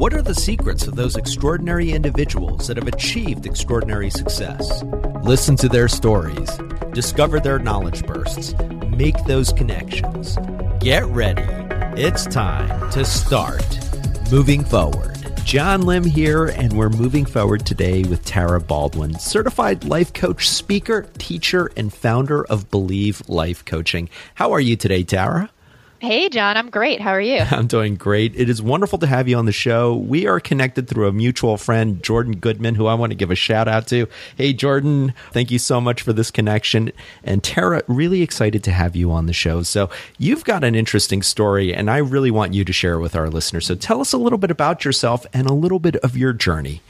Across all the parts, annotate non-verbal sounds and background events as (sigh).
What are the secrets of those extraordinary individuals that have achieved extraordinary success? Listen to their stories, discover their knowledge bursts, make those connections. Get ready. It's time to start moving forward. John Lim here, and we're moving forward today with Tara Baldwin, certified life coach, speaker, teacher, and founder of Believe Life Coaching. How are you today, Tara? Hey, John, I'm great. How are you? (laughs) I'm doing great. It is wonderful to have you on the show. We are connected through a mutual friend, Jordan Goodman, who I want to give a shout out to. Hey, Jordan, thank you so much for this connection. And Tara, really excited to have you on the show. So, you've got an interesting story, and I really want you to share with our listeners. So, tell us a little bit about yourself and a little bit of your journey.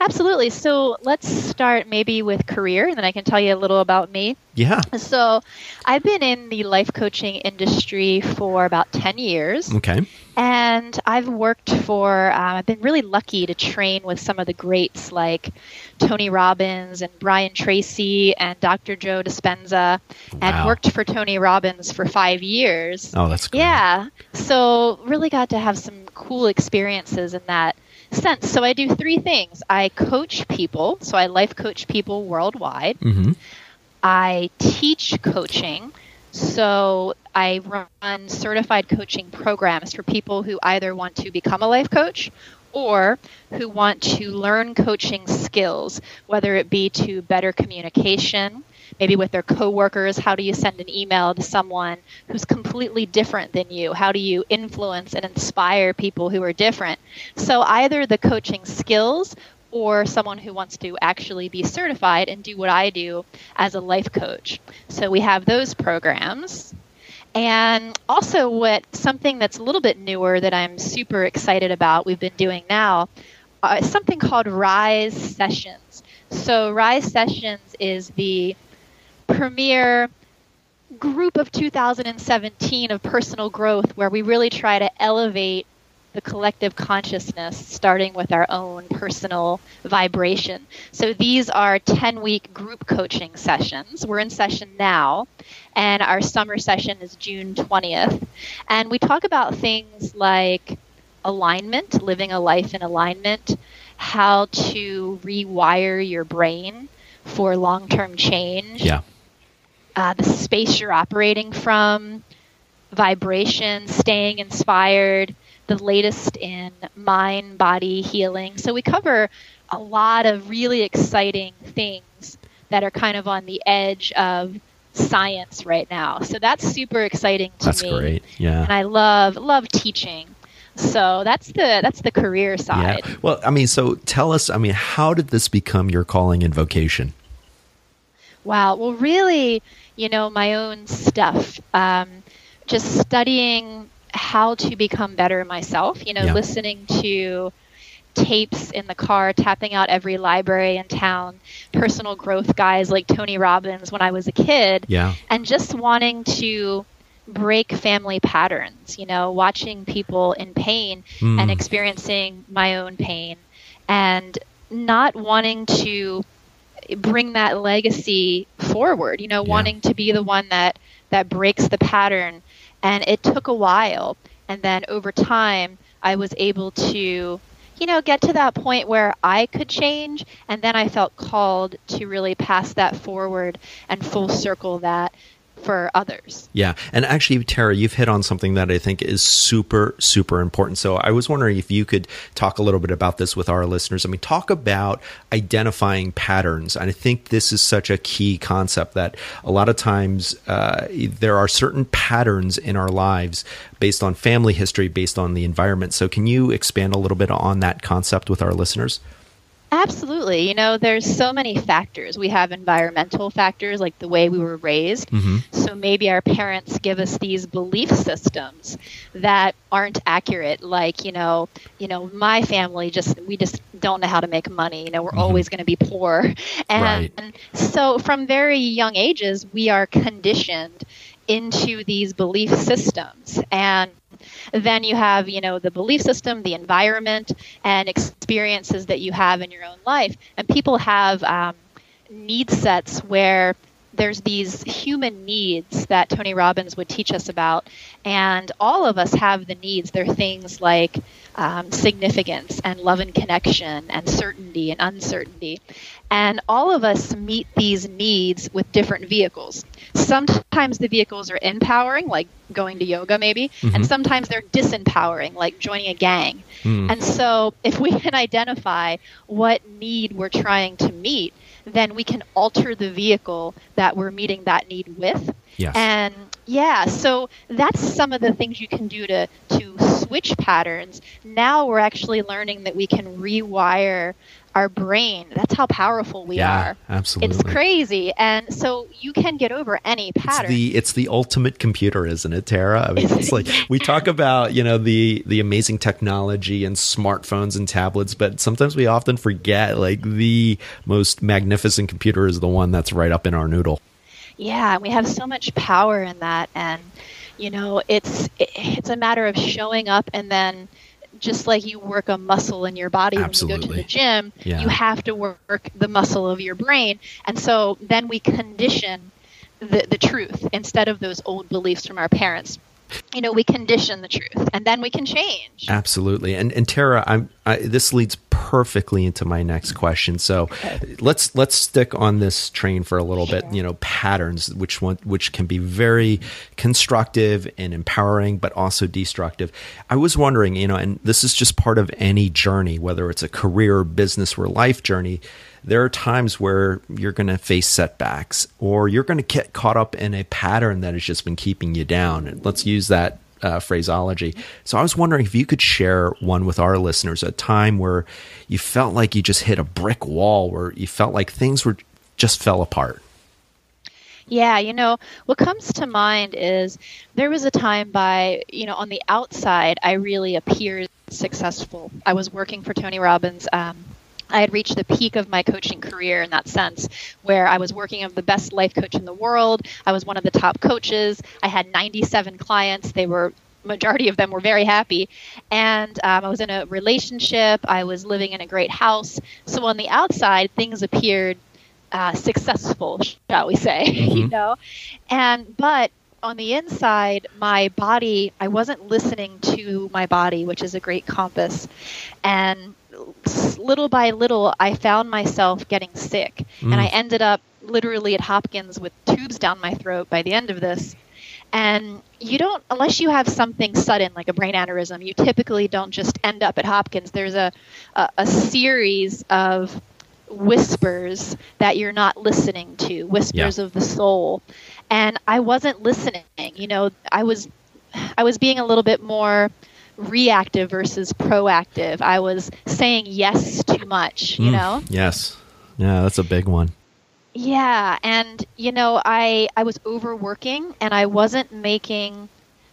Absolutely. So let's start maybe with career, and then I can tell you a little about me. Yeah. So I've been in the life coaching industry for about 10 years. Okay. And I've worked for, um, I've been really lucky to train with some of the greats like Tony Robbins and Brian Tracy and Dr. Joe Dispenza, and Wow. worked for Tony Robbins for five years. Oh, that's great. Yeah. So really got to have some cool experiences in that sense. So I do three things. I coach people, so I life coach people worldwide. hmm I teach coaching. So I run certified coaching programs for people who either want to become a life coach or who want to learn coaching skills, whether it be to better communication, maybe with their coworkers, how do you send an email to someone who's completely different than you? How do you influence and inspire people who are different? So either the coaching skills or someone who wants to actually be certified and do what I do as a life coach. So we have those programs. And also, what something that's a little bit newer that I'm super excited about, we've been doing now, uh, something called Rise Sessions. So, Rise Sessions is the premier group of 2017 of personal growth where we really try to elevate the collective consciousness starting with our own personal vibration. So these are 10 week group coaching sessions. We're in session now, and our summer session is June 20th. And we talk about things like alignment, living a life in alignment, how to rewire your brain for long term change Yeah. Uh, the space you're operating from, vibration, staying inspired, the latest in mind body healing. So we cover a lot of really exciting things that are kind of on the edge of science right now. So that's super exciting to That's me. great. Yeah. And I love love teaching. So that's the that's the career side. Yeah. Well, I mean, so tell us, I mean, how did this become your calling and vocation? Wow. Well, really, you know, my own stuff. Um, just studying how to become better myself. You know, Yeah. listening to tapes in the car, tapping out every library in town, personal growth guys like Tony Robbins when I was a kid, Yeah. and just wanting to break family patterns. You know, watching people in pain Mm. and experiencing my own pain and not wanting to bring that legacy forward you know Yeah. wanting to be the one that that breaks the pattern. And it took a while. And then over time i was able to you know get to that point where i could change. And then i felt called to really pass that forward and full circle that for others Yeah. And actually, Tara, you've hit on something that I think is super, super important. So I was wondering if you could talk a little bit about this with our listeners. I mean, talk about identifying patterns. And I think this is such a key concept that a lot of times uh, there are certain patterns in our lives based on family history, based on the environment. So can you expand a little bit on that concept with our listeners? Absolutely. You know, there's so many factors. We have environmental factors like the way we were raised. Mhm. So maybe our parents give us these belief systems that aren't accurate like, you know, you know, my family just we just don't know how to make money. You know, we're always going to be poor. And Right. so from very young ages, we are conditioned into these belief systems and then you have you know the belief system the environment and experiences that you have in your own life and people have um, need sets where there's these human needs that Tony Robbins would teach us about, and all of us have the needs. They're things like um, significance and love and connection and certainty and uncertainty. And all of us meet these needs with different vehicles. Sometimes the vehicles are empowering, like going to yoga, maybe, mm-hmm. and sometimes they're disempowering, like joining a gang. Mm. And so, if we can identify what need we're trying to meet, then we can alter the vehicle that we're meeting that need with. Yes. And yeah, so that's some of the things you can do to to switch patterns. Now we're actually learning that we can rewire our brain. That's how powerful we yeah, are. Absolutely. It's crazy. And so you can get over any pattern. It's the it's the ultimate computer, isn't it, Tara? I mean (laughs) it's like we talk about, you know, the the amazing technology and smartphones and tablets, but sometimes we often forget like the most magnificent computer is the one that's right up in our noodle. Yeah, we have so much power in that and you know, it's it's a matter of showing up and then just like you work a muscle in your body Absolutely. when you go to the gym, yeah. you have to work the muscle of your brain. And so then we condition the, the truth instead of those old beliefs from our parents you know we condition the truth and then we can change. Absolutely. And and tara i'm I, this leads perfectly into my next question. So let's let's stick on this train for a little sure. bit you know patterns which one which can be very constructive and empowering but also destructive. I was wondering you know and this is just part of any journey whether it's a career business or life journey there are times where you're going to face setbacks or you're going to get caught up in a pattern that has just been keeping you down. And let's use that uh, phraseology. So I was wondering if you could share one with our listeners, a time where you felt like you just hit a brick wall, where you felt like things were just fell apart. Yeah, you know, what comes to mind is there was a time by, you know, on the outside, I really appeared successful. I was working for Tony Robbins. Um, I had reached the peak of my coaching career in that sense, where I was working with the best life coach in the world. I was one of the top coaches. I had 97 clients. They were majority of them were very happy and um, i was in a relationship i was living in a great house so on the outside things appeared uh, successful shall we say (laughs) mm-hmm. you know and but on the inside my body i wasn't listening to my body which is a great compass and little by little, I found myself getting sick. Mm. And I ended up literally at Hopkins with tubes down my throat by the end of this. And you don't, unless you have something sudden like a brain aneurysm, you typically don't just end up at Hopkins. There's a, a, a series of whispers that you're not listening to, whispers yeah. of the soul. And I wasn't listening. You know, I was, I was being a little bit more reactive versus proactive. I was saying yes too much, you mm, know? Yes. Yeah, that's a big one. Yeah, and you know, I I was overworking and I wasn't making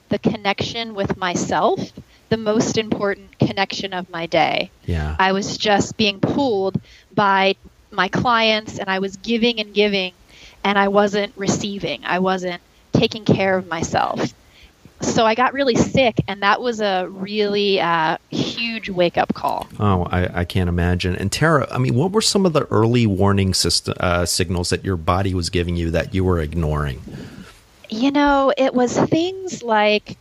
the connection with myself the most important connection of my day. Yeah. I was just being pulled by my clients and I was giving and giving and I wasn't receiving. I wasn't taking care of myself so I got really sick, and that was a really uh, huge wake up call. Oh, I, I, can't imagine. And Tara, I mean, what were some of the early warning system, uh, signals that your body was giving you that you were ignoring? You know, it was things like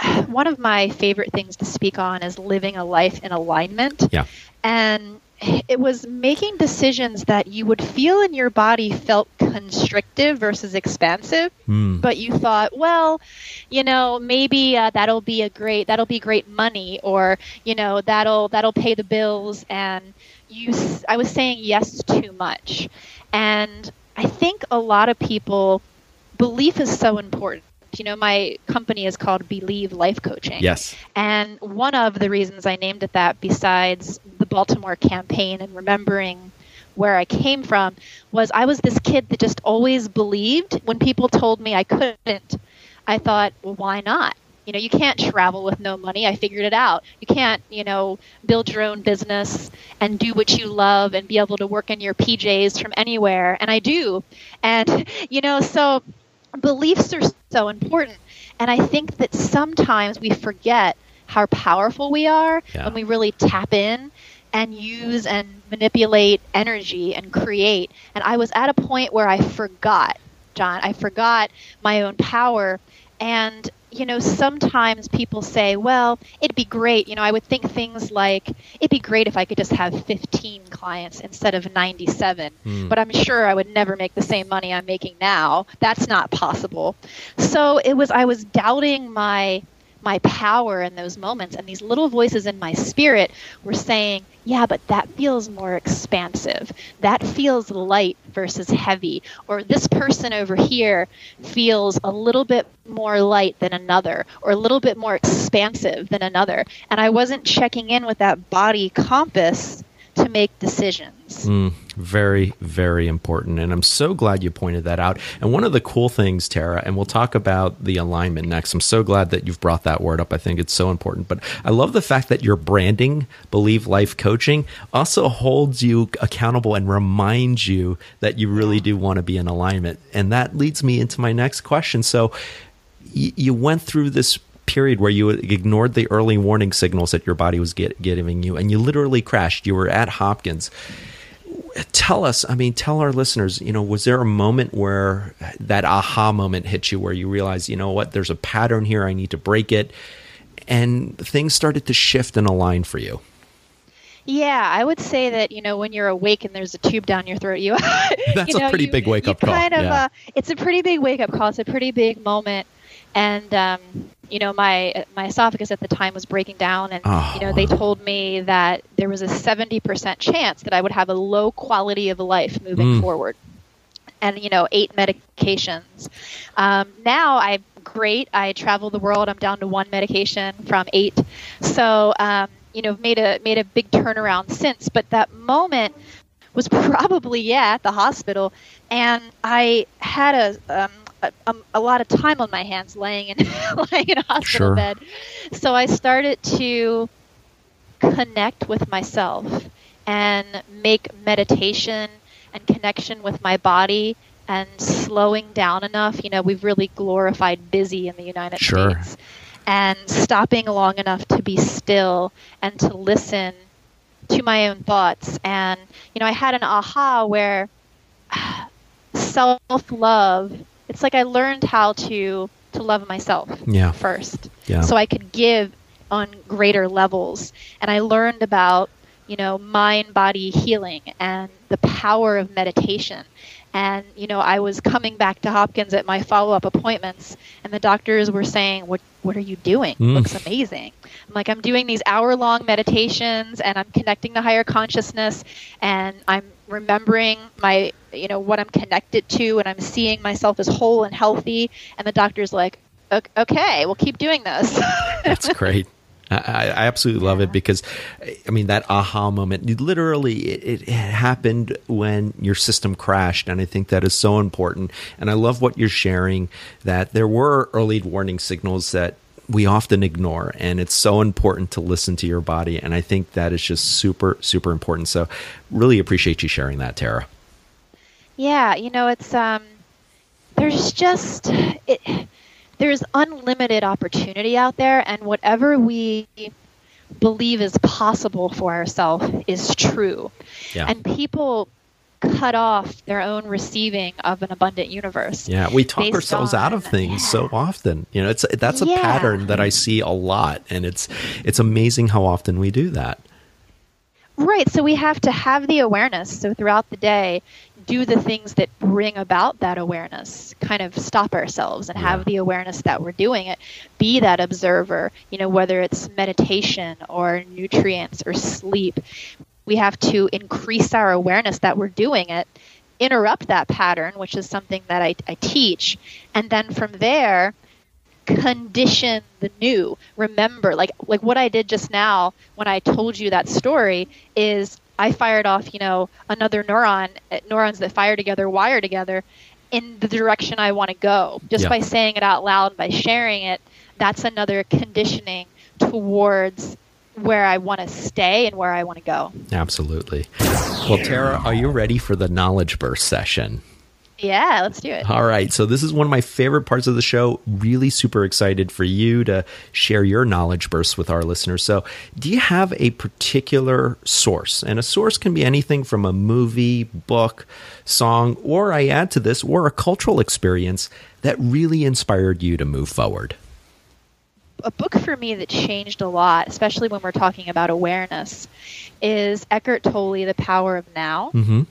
(sighs) one of my favorite things to speak on is living a life in alignment. Yeah. And it was making decisions that you would feel in your body felt constrictive versus expansive mm. but you thought well you know maybe uh, that'll be a great that'll be great money or you know that'll that'll pay the bills. And you i was saying yes too much. And i think a lot of people belief is so important you know, my company is called Believe Life Coaching. Yes. And one of the reasons I named it that, besides the Baltimore campaign and remembering where I came from, was I was this kid that just always believed when people told me I couldn't. I thought, well, why not? You know, you can't travel with no money. I figured it out. You can't, you know, build your own business and do what you love and be able to work in your PJs from anywhere. And I do. And, (laughs) you know, so beliefs are so important. And I think that sometimes we forget how powerful we are yeah. when we really tap in and use and manipulate energy and create. And I was at a point where I forgot John. I forgot my own power. And you know, sometimes people say, well, it'd be great. You know, I would think things like, it'd be great if I could just have 15 clients instead of 97. Mm. But I'm sure I would never make the same money I'm making now. That's not possible. So it was, I was doubting my my power in those moments. And these little voices in my spirit were saying, yeah, but that feels more expansive. That feels light versus heavy. Or this person over here feels a little bit more light than another, or a little bit more expansive than another. And I wasn't checking in with that body compass to make decisions. Mm, very, very important. And I'm so glad you pointed that out. And one of the cool things, Tara, and we'll talk about the alignment next. I'm so glad that you've brought that word up. I think it's so important. But I love the fact that your branding, Believe Life Coaching, also holds you accountable and reminds you that you really do want to be in alignment. And that leads me into my next question. So, you went through this period where you ignored the early warning signals that your body was get, giving you and you literally crashed. You were at Hopkins. Tell us, I mean, tell our listeners, you know, was there a moment where that aha moment hit you where you realized, you know what, there's a pattern here, I need to break it, and things started to shift and align for you? Yeah, I would say that you know when you're awake and there's a tube down your throat, you (laughs) that's you know, a pretty you, big wake up call. Kind of, yeah. uh, it's a pretty big wake up call. It's a pretty big moment, and um, you know my my esophagus at the time was breaking down and oh. you know they told me that there was a 70% chance that I would have a low quality of life moving mm. forward. And you know eight medications. Um, now I'm great. I travel the world. I'm down to one medication from eight. So um, you know made a made a big turnaround since. But that moment was (laughs) probably yeah at the hospital. And I had a um, a, a, lot of time on my hands laying in (laughs) laying in a hospital sure. bed. So I started to connect with myself and make meditation and connection with my body and slowing down enough. You know, we've really glorified busy in the United sure. States. And stopping long enough to be still and to listen to my own thoughts. And, you know, I had an aha where (sighs) self love it's like I learned how to to love myself yeah. first, yeah. so I could give on greater levels. And I learned about you know mind body healing and the power of meditation. And you know, I was coming back to Hopkins at my follow-up appointments, and the doctors were saying, "What what are you doing? Mm. Looks amazing." I'm like, "I'm doing these hour-long meditations, and I'm connecting to higher consciousness, and I'm remembering my you know what i'm connected to and i'm seeing myself as whole and healthy and the doctor's like okay we'll keep doing this that's great (laughs) I, I, absolutely love yeah. it because, I mean, that aha moment, literally, it, it, happened when your system crashed. And I think that is so important. And I love what you're sharing that there were early warning signals that we often ignore and it's so important to listen to your body and i think that is just super super important so really appreciate you sharing that tara yeah you know it's um there's just it, there's unlimited opportunity out there and whatever we believe is possible for ourselves is true yeah. and people cut off their own receiving of an abundant universe. Yeah, we talk ourselves on, out of things yeah. so often. You know, it's that's a yeah. pattern that I see a lot and it's it's amazing how often we do that. Right, so we have to have the awareness. So throughout the day, do the things that bring about that awareness. Kind of stop ourselves and have the awareness that we're doing it. Be that observer, you know, whether it's meditation or nutrients or sleep we have to increase our awareness that we're doing it, interrupt that pattern, which is something that I, I teach, and then from there, condition the new. Remember, like like what I did just now when I told you that story is I fired off, you know, another neuron, eh, neurons that fire together, wire together, in the direction I want to go. Just yeah. by saying it out loud, and by sharing it, that's another conditioning towards where I want to stay and where I want to go. Absolutely. Well, Tara, are you ready for the knowledge burst session? Yeah, let's do it. All right. So, this is one of my favorite parts of the show. Really super excited for you to share your knowledge bursts with our listeners. So, do you have a particular source? And a source can be anything from a movie, book, song, or I add to this, or a cultural experience that really inspired you to move forward. A book for me that changed a lot, especially when we're talking about awareness, is Eckhart Tolle, The Power of Now. Mm-hmm.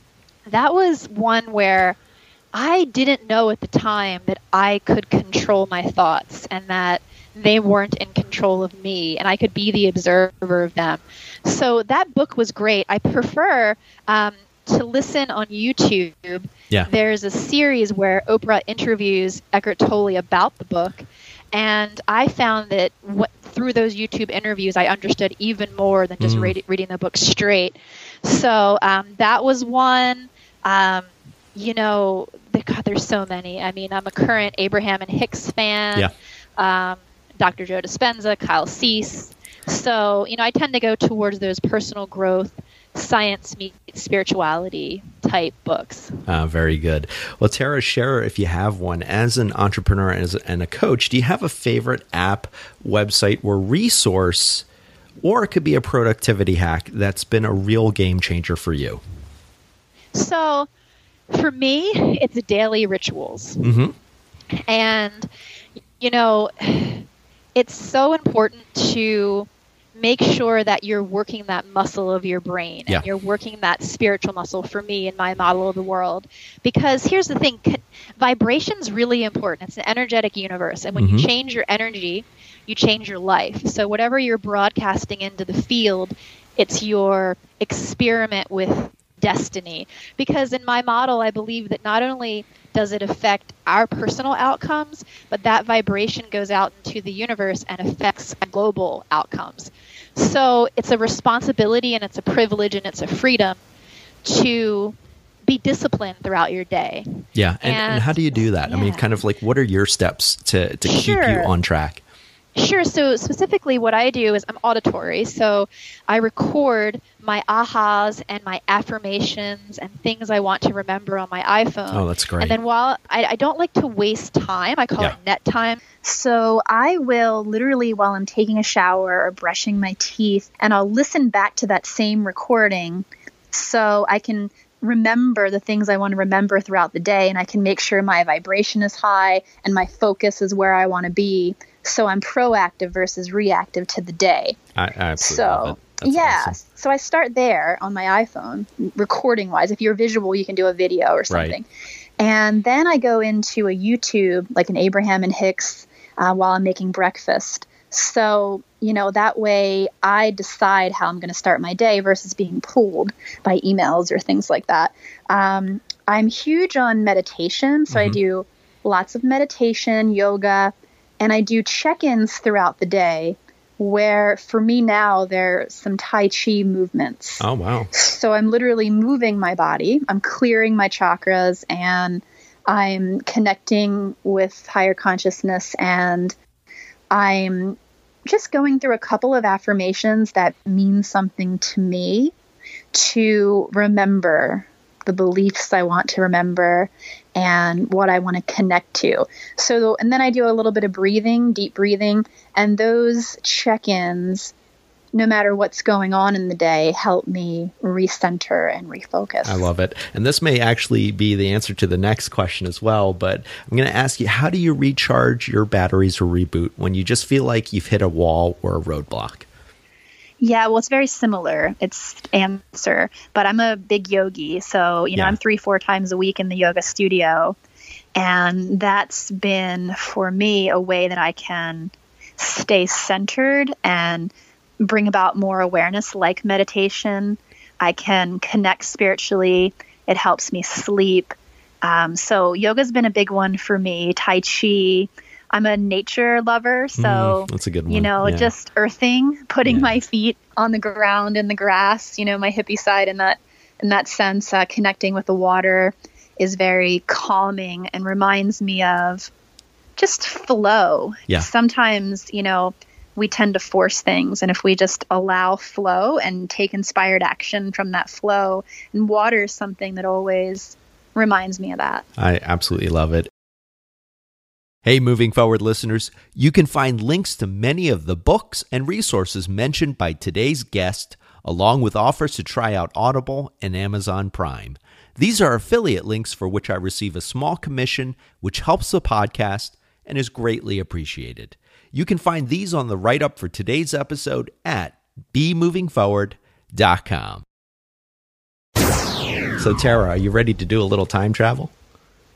That was one where I didn't know at the time that I could control my thoughts and that they weren't in control of me and I could be the observer of them. So that book was great. I prefer um, to listen on YouTube. Yeah. There's a series where Oprah interviews Eckhart Tolle about the book. And I found that what, through those YouTube interviews, I understood even more than just Mm. read, reading the book straight. So um, that was one. Um, you know, God, there's so many. I mean, I'm a current Abraham and Hicks fan. Yeah. Um, Dr. Joe Dispenza, Kyle Cease. So, you know, I tend to go towards those personal growth, science meets spirituality type books. Uh, very good. Well, Tara, share if you have one. As an entrepreneur as, and a coach, do you have a favorite app, website, or resource, or it could be a productivity hack that's been a real game changer for you? So, for me, it's daily rituals. Mm-hmm. And, you know, it's so important to make sure that you're working that muscle of your brain Yeah. and you're working that spiritual muscle for me in my model of the world. Because here's the thing vibration's really important. It's an energetic universe. And when Mhm. you change your energy, you change your life. So, whatever you're broadcasting into the field, it's your experiment with destiny. Because in my model, I believe that not only does it affect our personal outcomes, but that vibration goes out into the universe and affects global outcomes. So it's a responsibility and it's a privilege and it's a freedom to be disciplined throughout your day. Yeah. And, and, And- how do you do that? I mean, kind of like what are your steps to, to keep you on track? Sure. So specifically, what I do is I'm auditory. So I record my ahas and my affirmations and things I want to remember on my iPhone. Oh, that's great. And then while I, I don't like to waste time, I call Yeah. it net time. So I will literally, while I'm taking a shower or brushing my teeth, and I'll listen back to that same recording so I can remember the things I want to remember throughout the day and I can make sure my vibration is high and my focus is where I want to be. So I'm proactive versus reactive to the day. I, I absolutely So, yeah. awesome. So I start there on my iPhone, recording wise. If you're visual, you can do a video or something. And then I go into a YouTube, like an Abraham and Hicks, uh, while I'm making breakfast. So, you know, that way I decide how I'm going to start my day versus being pulled by emails or things like that. Um, I'm huge on meditation. So I Mhm. do lots of meditation, yoga, and I do check ins throughout the day where for me now there are some Tai Chi movements. Oh, wow. So I'm literally moving my body, I'm clearing my chakras, and I'm connecting with higher consciousness, and I'm just going through a couple of affirmations that mean something to me to remember the beliefs I want to remember and what I want to connect to. So, and then I do a little bit of breathing, deep breathing, and those check ins, no matter what's going on in the day, help me recenter and refocus. I love it. And this may actually be the answer to the next question as well. But I'm going to ask you how do you recharge your batteries or reboot when you just feel like you've hit a wall or a roadblock? Yeah, well, it's very similar. It's answer, but I'm a big yogi, so you know Yeah. I'm three, four times a week in the yoga studio, and that's been for me a way that I can stay centered and bring about more awareness, like meditation. I can connect spiritually. It helps me sleep. Um, so yoga's been a big one for me. Tai chi. I'm a nature lover, so Mm, that's a good one. you know, Yeah. just earthing, putting Yeah. my feet on the ground in the grass, you know, my hippie side in that in that sense, uh, connecting with the water is very calming and reminds me of just flow. Yeah. Sometimes, you know, we tend to force things and if we just allow flow and take inspired action from that flow and water is something that always reminds me of that. I absolutely love it. Hey, moving forward listeners, you can find links to many of the books and resources mentioned by today's guest, along with offers to try out Audible and Amazon Prime. These are affiliate links for which I receive a small commission, which helps the podcast and is greatly appreciated. You can find these on the write up for today's episode at bemovingforward.com. So, Tara, are you ready to do a little time travel?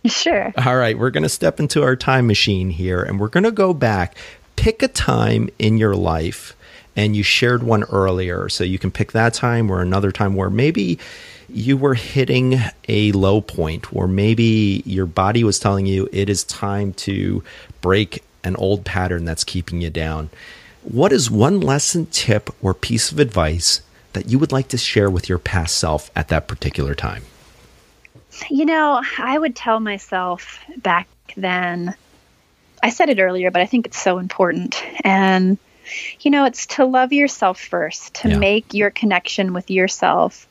Sure. All right, we're going to step into our time machine here and we're going to go back. Pick a time in your life, and you shared one earlier, so you can pick that time or another time where maybe you were hitting a low point, or maybe your body was telling you it is time to break an old pattern that's keeping you down. What is one lesson, tip, or piece of advice that you would like to share with your past self at that particular time? You know, I would tell myself back then, I said it earlier, but I think it's so important. And, you know, it's to love yourself first, to yeah. make your connection with yourself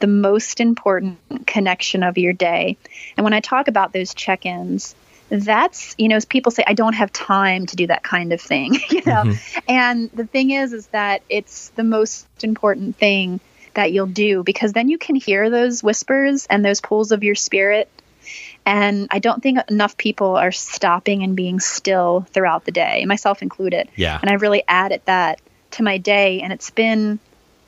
the most important connection of your day. And when I talk about those check ins, that's you know as people say i don't have time to do that kind of thing (laughs) you know mm-hmm. and the thing is is that it's the most important thing that you'll do because then you can hear those whispers and those pulls of your spirit. And i don't think enough people are stopping and being still throughout the day myself included. Yeah. And i really added that to my day and it's been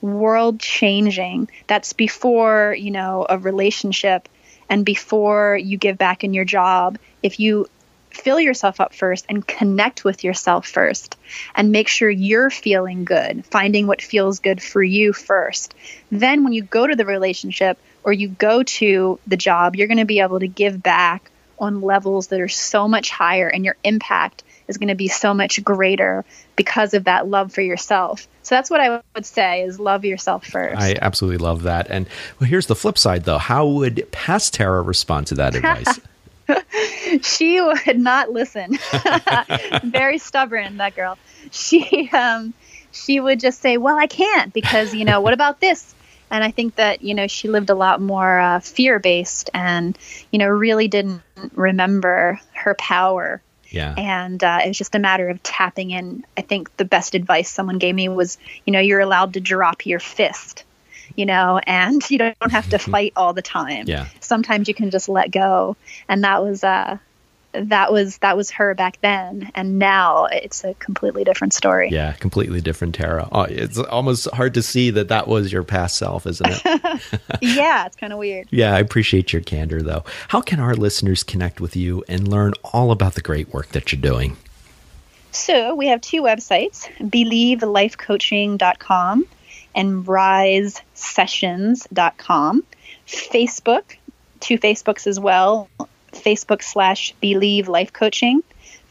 world changing. That's before you know a relationship and before you give back in your job, if you fill yourself up first and connect with yourself first and make sure you're feeling good, finding what feels good for you first. Then when you go to the relationship or you go to the job, you're going to be able to give back on levels that are so much higher and your impact is going to be so much greater because of that love for yourself. So that's what I would say is love yourself first. I absolutely love that. And well, here's the flip side though. How would past Tara respond to that (laughs) advice? (laughs) she would not listen. (laughs) Very stubborn, that girl. She um she would just say, "Well, I can't because, you know, what about this?" And I think that, you know, she lived a lot more uh, fear based and, you know, really didn't remember her power yeah. And uh, it was just a matter of tapping in. I think the best advice someone gave me was, you know, you're allowed to drop your fist, you know, and you don't have to fight all the time. Yeah. Sometimes you can just let go. And that was, uh, that was that was her back then. And now it's a completely different story. Yeah completely different tara. Oh, it's almost hard to see that that was your past self isn't it? (laughs) Yeah it's kind of weird. (laughs) Yeah i appreciate your candor though. How can our listeners connect with you and learn all about the great work that you're doing? So we have two websites believelifecoaching.com and risesessions.com facebook two facebooks as well Facebook slash Believe Life Coaching,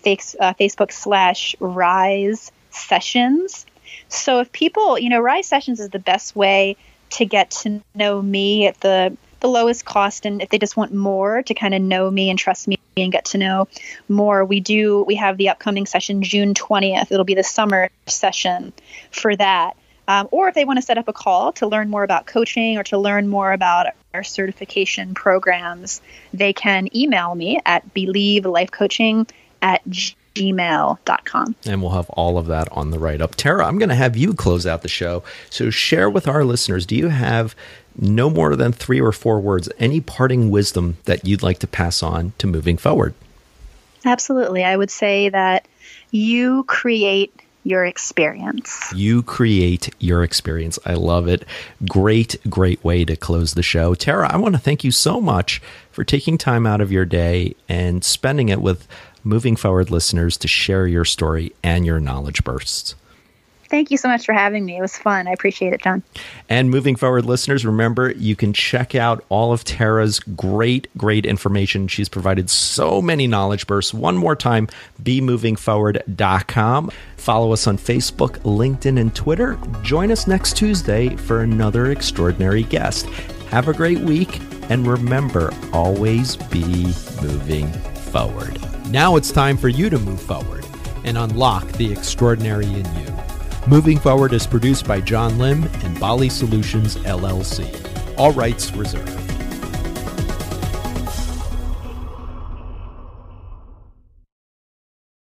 uh, Facebook slash Rise Sessions. So if people, you know, Rise Sessions is the best way to get to know me at the the lowest cost and if they just want more to kind of know me and trust me and get to know more we do we have the upcoming session june 20th it'll be the summer session for that um, or if they want to set up a call to learn more about coaching or to learn more about our certification programs, they can email me at believelifecoaching at gmail.com. And we'll have all of that on the write up. Tara, I'm going to have you close out the show. So share with our listeners do you have no more than three or four words, any parting wisdom that you'd like to pass on to moving forward? Absolutely. I would say that you create your experience. You create your experience. I love it. Great, great way to close the show. Tara, I want to thank you so much for taking time out of your day and spending it with moving forward listeners to share your story and your knowledge bursts. Thank you so much for having me. It was fun. I appreciate it, John. And moving forward, listeners, remember you can check out all of Tara's great, great information. She's provided so many knowledge bursts. One more time, bemovingforward.com. Follow us on Facebook, LinkedIn, and Twitter. Join us next Tuesday for another extraordinary guest. Have a great week, and remember always be moving forward. Now it's time for you to move forward and unlock the extraordinary in you. Moving Forward is produced by John Lim and Bali Solutions LLC. All rights reserved.